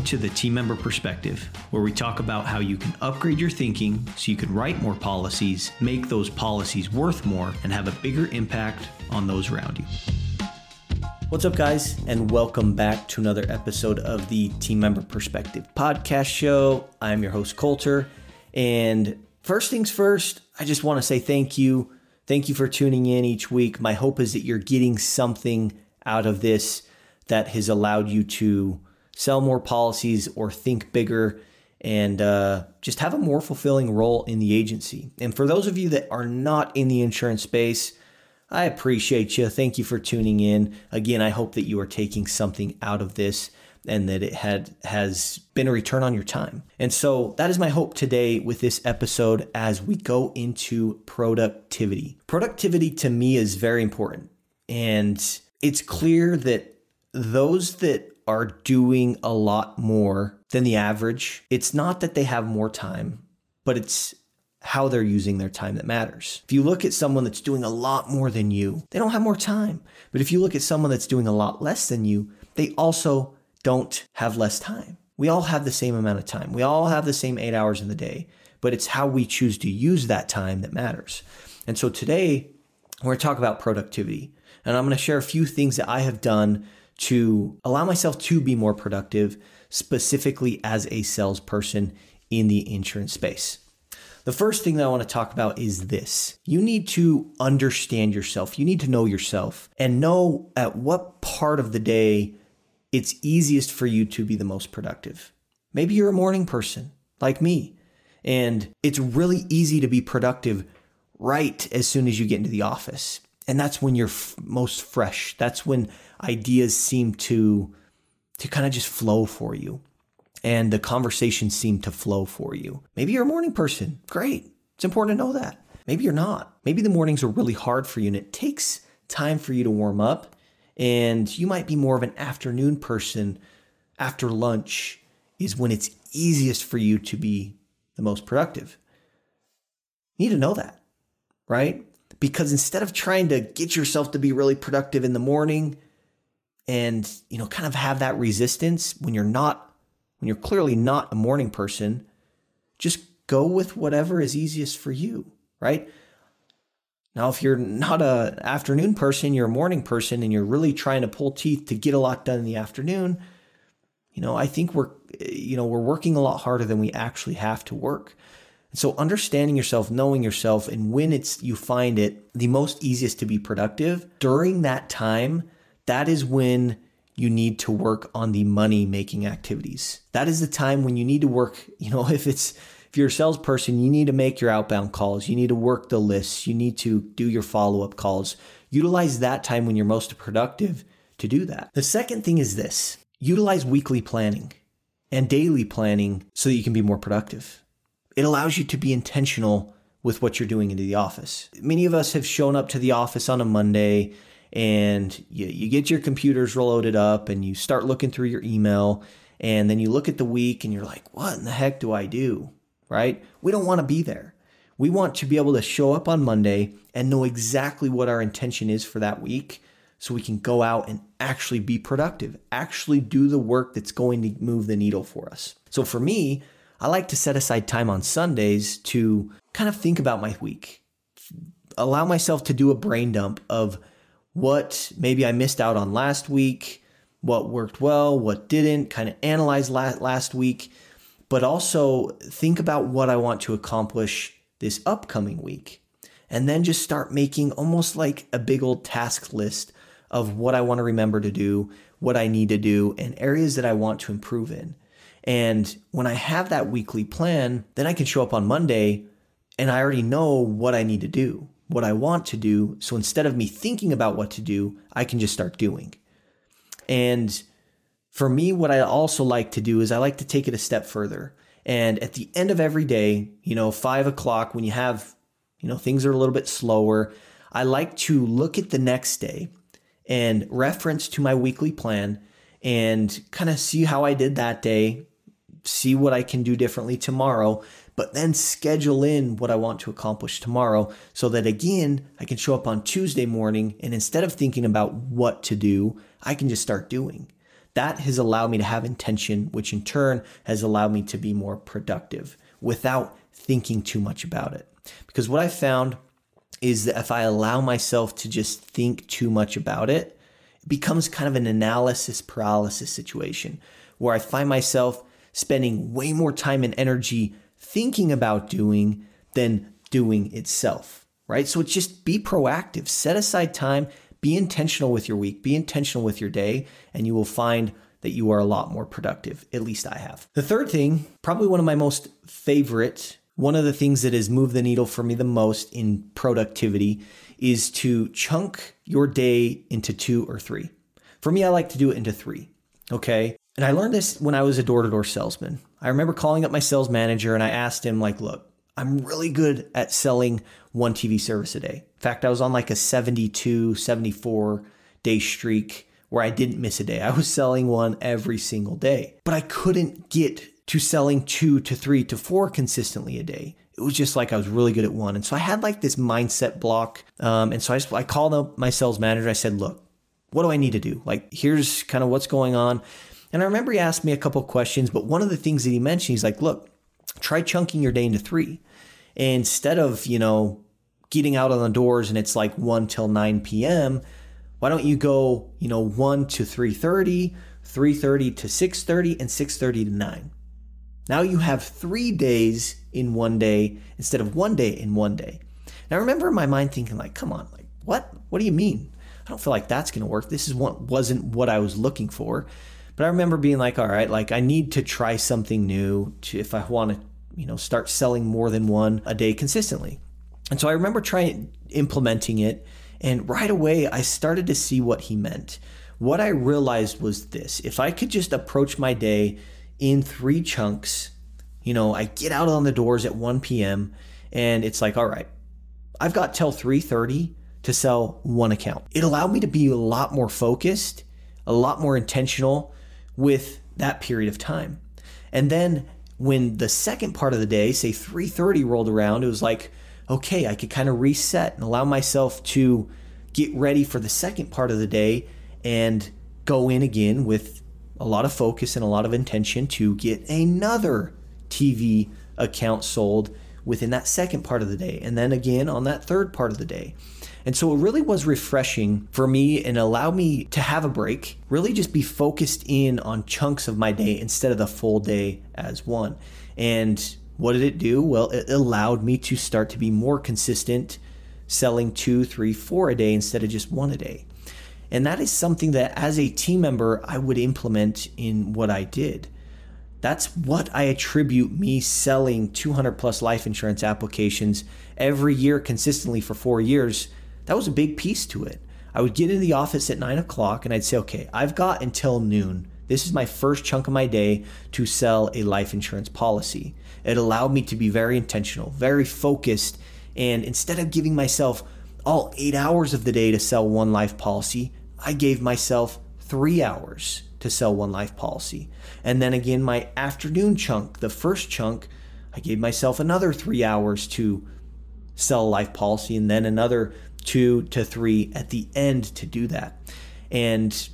Welcome to the Team Member Perspective, where we talk about how you can upgrade your thinking so you can write more policies, make those policies worth more, and have a bigger impact on those around you. What's up, guys, and welcome back to another episode of the Team Member Perspective podcast show. I'm your host, Colter. And first things first, I just want to say thank you. Thank you for tuning in each week. My hope is that you're getting something out of this that has allowed you to sell more policies or think bigger and uh, just have a more fulfilling role in the agency. And for those of you that are not in the insurance space, I appreciate you. Thank you for tuning in. Again, I hope that you are taking something out of this and that it had has been a return on your time. And so that is my hope today with this episode as we go into productivity. Productivity to me is very important. And it's clear that those that are doing a lot more than the average, it's not that they have more time, but it's how they're using their time that matters. If you look at someone that's doing a lot more than you, they don't have more time. But if you look at someone that's doing a lot less than you, they also don't have less time. We all have the same amount of time. We all have the same eight hours in the day, but it's how we choose to use that time that matters. And so today, we're going to talk about productivity. And I'm going to share a few things that I have done to allow myself to be more productive, specifically as a salesperson in the insurance space. The first thing that I want to talk about is this. You need to understand yourself. You need to know yourself and know at what part of the day it's easiest for you to be the most productive. Maybe you're a morning person like me, and it's really easy to be productive right as soon as you get into the office. And that's when you're f- most fresh. That's when ideas seem to to kind of just flow for you and the conversations seem to flow for you. Maybe you're a morning person. Great. It's important to know that. Maybe you're not. Maybe the mornings are really hard for you and it takes time for you to warm up and you might be more of an afternoon person. After lunch is when it's easiest for you to be the most productive. You need to know that, right? Because instead of trying to get yourself to be really productive in the morning and, you know, kind of have that resistance when you're not, when you're clearly not a morning person, just go with whatever is easiest for you, right? Now, if you're not a afternoon person, you're a morning person, and you're really trying to pull teeth to get a lot done in the afternoon, you know, I think we're, you know, we're working a lot harder than we actually have to work. So understanding yourself, knowing yourself, and when it's you find it the most easiest to be productive during that time, that is when you need to work on the money making activities. That is the time when you need to work, you know, if it's if you're a salesperson, you need to make your outbound calls. You need to work the lists. You need to do your follow up calls. Utilize that time when you're most productive to do that. The second thing is this utilize weekly planning and daily planning so that you can be more productive. It allows you to be intentional with what you're doing into the office. Many of us have shown up to the office on a Monday and you, you get your computers loaded up and you start looking through your email and then you look at the week and you're like, what in the heck do I do? right? We don't want to be there. We want to be able to show up on Monday and know exactly what our intention is for that week so we can go out and actually be productive, actually do the work that's going to move the needle for us. So for me, I like to set aside time on Sundays to kind of think about my week, allow myself to do a brain dump of what maybe I missed out on last week, what worked well, what didn't, kind of analyze last week but also think about what I want to accomplish this upcoming week. And then just start making almost like a big old task list of what I want to remember to do, what I need to do, and areas that I want to improve in. And when I have that weekly plan, then I can show up on Monday and I already know what I need to do, what I want to do. So instead of me thinking about what to do, I can just start doing. And for me, what I also like to do is I like to take it a step further. And at the end of every day, you know, five o'clock, when you have, you know, things are a little bit slower, I like to look at the next day and reference to my weekly plan and kind of see how I did that day, see what I can do differently tomorrow, but then schedule in what I want to accomplish tomorrow so that again, I can show up on Tuesday morning and instead of thinking about what to do, I can just start doing. That has allowed me to have intention, which in turn has allowed me to be more productive without thinking too much about it. Because what I found is that if I allow myself to just think too much about it, it becomes kind of an analysis paralysis situation where I find myself spending way more time and energy thinking about doing than doing itself, right? So it's just be proactive, set aside time, be intentional with your week, be intentional with your day, and you will find that you are a lot more productive. At least I have. The third thing, probably one of my most favorite, one of the things that has moved the needle for me the most in productivity is to chunk your day into two or three. For me, I like to do it into three. Okay. And I learned this when I was a door to door salesman. I remember calling up my sales manager and I asked him, like, look, I'm really good at selling one TV service a day. In fact, I was on like a 72, 74 day streak where I didn't miss a day. I was selling one every single day, but I couldn't get to selling two to three to four consistently a day. It was just like I was really good at one. And so I had like this mindset block. Um, and so I, just, I called up my sales manager. I said, look, what do I need to do? Like, here's kind of what's going on. And I remember he asked me a couple questions, but one of the things that he mentioned, he's like, look, try chunking your day into three. instead of, you know, getting out on the doors and it's like 1 till 9 p.m., why don't you go, you know, 1 to 3:30, 3:30 to 6:30 and 6:30 to 9. Now you have 3 days in one day instead of one day in one day. Now I remember in my mind thinking like, come on, like what? What do you mean? I don't feel like that's going to work. This is what wasn't what I was looking for. But I remember being like, all right, like I need to try something new to, if I want to, you know, start selling more than one a day consistently. And so I remember trying implementing it. And right away, I started to see what he meant. What I realized was this if I could just approach my day in three chunks, you know, I get out on the doors at 1 p.m. and it's like, all right, I've got till 3:30 to sell one account. It allowed me to be a lot more focused, a lot more intentional with that period of time. And then when the second part of the day, say 3:30 rolled around, it was like, okay, I could kind of reset and allow myself to get ready for the second part of the day and go in again with a lot of focus and a lot of intention to get another TV account sold within that second part of the day and then again on that third part of the day. And so it really was refreshing for me and allowed me to have a break, really just be focused in on chunks of my day instead of the full day as one. And what did it do? Well, it allowed me to start to be more consistent, selling two, three, four a day instead of just one a day. And that is something that as a team member, I would implement in what I did. That's what I attribute me selling 200 plus life insurance applications every year consistently for four years that was a big piece to it. I would get into the office at nine o'clock and I'd say, okay, I've got until noon. This is my first chunk of my day to sell a life insurance policy. It allowed me to be very intentional, very focused. And instead of giving myself all eight hours of the day to sell one life policy, I gave myself three hours to sell one life policy. And then again, my afternoon chunk, the first chunk, I gave myself another three hours to sell life policy and then another two to three at the end to do that. And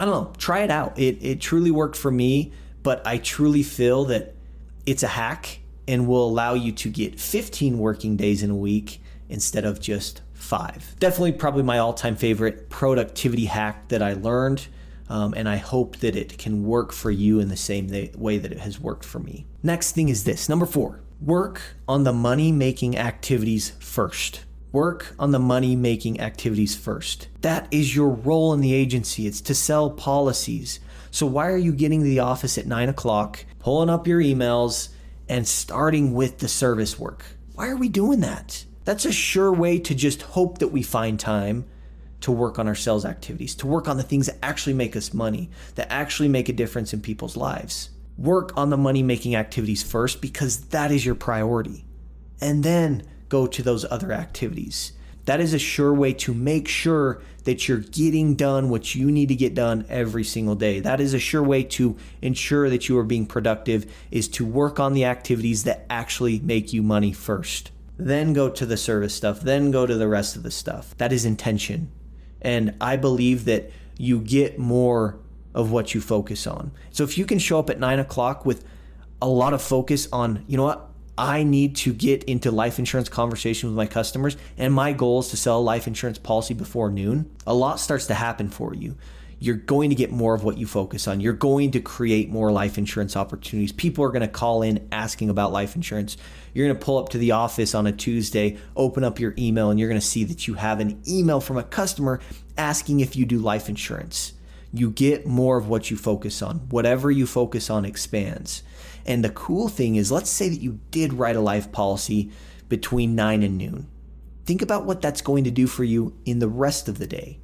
I don't know, try it out. It, it truly worked for me, but I truly feel that it's a hack and will allow you to get 15 working days in a week instead of just five. Definitely, probably my all time favorite productivity hack that I learned. Um, and I hope that it can work for you in the same way that it has worked for me. Next thing is this number four work on the money making activities first. Work on the money making activities first. That is your role in the agency. It's to sell policies. So, why are you getting to the office at nine o'clock, pulling up your emails, and starting with the service work? Why are we doing that? That's a sure way to just hope that we find time to work on our sales activities, to work on the things that actually make us money, that actually make a difference in people's lives. Work on the money making activities first because that is your priority. And then go to those other activities. That is a sure way to make sure that you're getting done what you need to get done every single day. That is a sure way to ensure that you are being productive is to work on the activities that actually make you money first. Then go to the service stuff, then go to the rest of the stuff. That is intention. And I believe that you get more of what you focus on. So if you can show up at nine o'clock with a lot of focus on, you know what, I need to get into life insurance conversation with my customers, and my goal is to sell a life insurance policy before noon, a lot starts to happen for you. You're going to get more of what you focus on. You're going to create more life insurance opportunities. People are going to call in asking about life insurance. You're going to pull up to the office on a Tuesday, open up your email, and you're going to see that you have an email from a customer asking if you do life insurance. You get more of what you focus on. Whatever you focus on expands. And the cool thing is, let's say that you did write a life policy between 9 and noon. Think about what that's going to do for you in the rest of the day.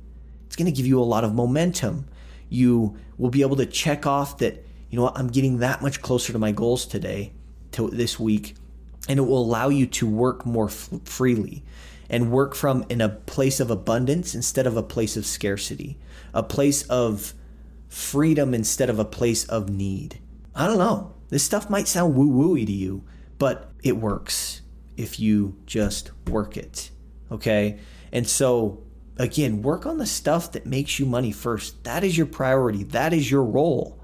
It's going to give you a lot of momentum. You will be able to check off that, you know what, I'm getting that much closer to my goals today, to this week, and it will allow you to work more f- freely and work from in a place of abundance instead of a place of scarcity, a place of freedom instead of a place of need. I don't know. This stuff might sound woo wooey to you, but it works if you just work it. Okay. And so, again, work on the stuff that makes you money first. That is your priority, that is your role.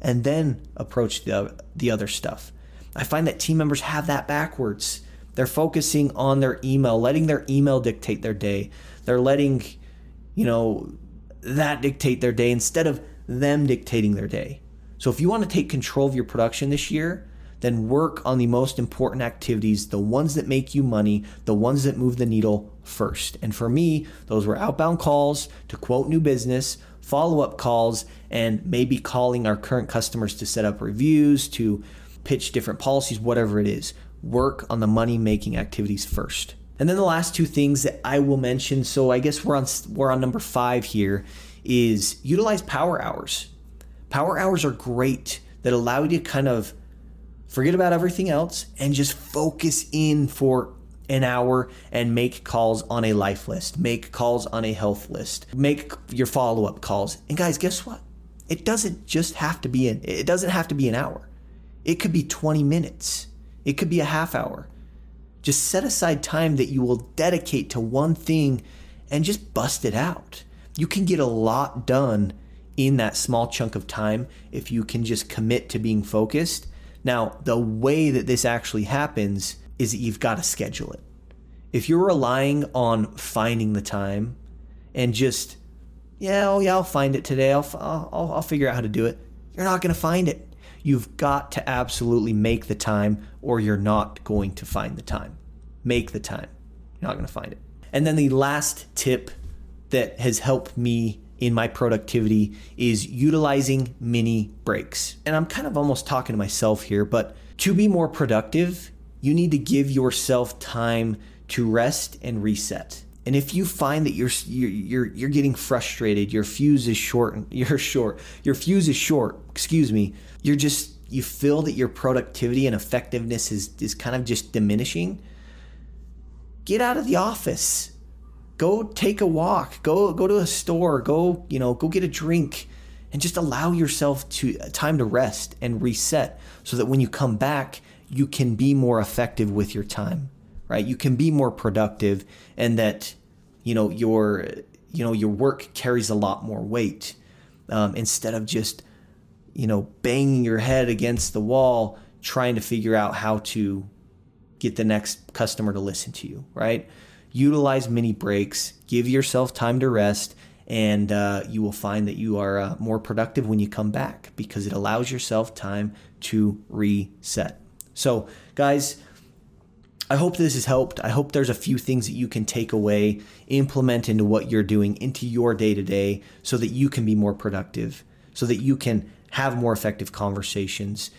And then approach the, the other stuff. I find that team members have that backwards. They're focusing on their email, letting their email dictate their day. They're letting, you know, that dictate their day instead of them dictating their day. So if you want to take control of your production this year, then work on the most important activities, the ones that make you money, the ones that move the needle first. And for me, those were outbound calls to quote new business, follow up calls, and maybe calling our current customers to set up reviews, to pitch different policies, whatever it is. Work on the money making activities first. And then the last two things that I will mention, so I guess we're on we're on number 5 here is utilize power hours. Power hours are great that allow you to kind of forget about everything else and just focus in for an hour and make calls on a life list, make calls on a health list, make your follow up calls. And guys, guess what? It doesn't just have to be an it doesn't have to be an hour. It could be 20 minutes. It could be a half hour. Just set aside time that you will dedicate to one thing and just bust it out. You can get a lot done in that small chunk of time if you can just commit to being focused. Now, the way that this actually happens is that you've got to schedule it. If you're relying on finding the time and just, yeah, oh yeah, I'll find it today, I'll, I'll, I'll figure out how to do it, you're not going to find it. You've got to absolutely make the time or you're not going to find the time. Make the time. You're not going to find it. And then the last tip that has helped me in my productivity is utilizing mini breaks. And I'm kind of almost talking to myself here, but to be more productive, you need to give yourself time to rest and reset. And if you find that you're you're you're getting frustrated, your fuse is short, you're short, your fuse is short, excuse me, you're just you feel that your productivity and effectiveness is is kind of just diminishing, get out of the office go take a walk go go to a store go you know go get a drink and just allow yourself to time to rest and reset so that when you come back you can be more effective with your time right? You can be more productive and that you know your you know your work carries a lot more weight um, instead of just you know banging your head against the wall trying to figure out how to get the next customer to listen to you right utilize mini breaks, give yourself time to rest, and uh, you will find that you are uh, more productive when you come back because it allows yourself time to reset. So, guys, I hope this has helped. I hope there's a few things that you can take away, implement into what you're doing, into your day to day, so that you can be more productive, so that you can have more effective conversations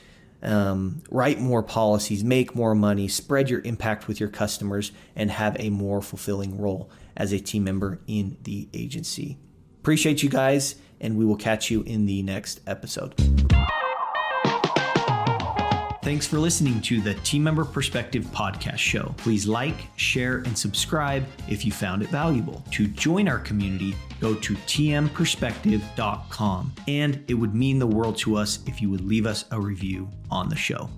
um, write more policies, make more money, spread your impact with your customers, and have a more fulfilling role as a team member in the agency. Appreciate you guys, and we will catch you in the next episode. Thanks for listening to the Team Member Perspective podcast show. Please like, share, and subscribe if you found it valuable. To join our community, go to tmperspective.com. And it would mean the world to us if you would leave us a review on the show.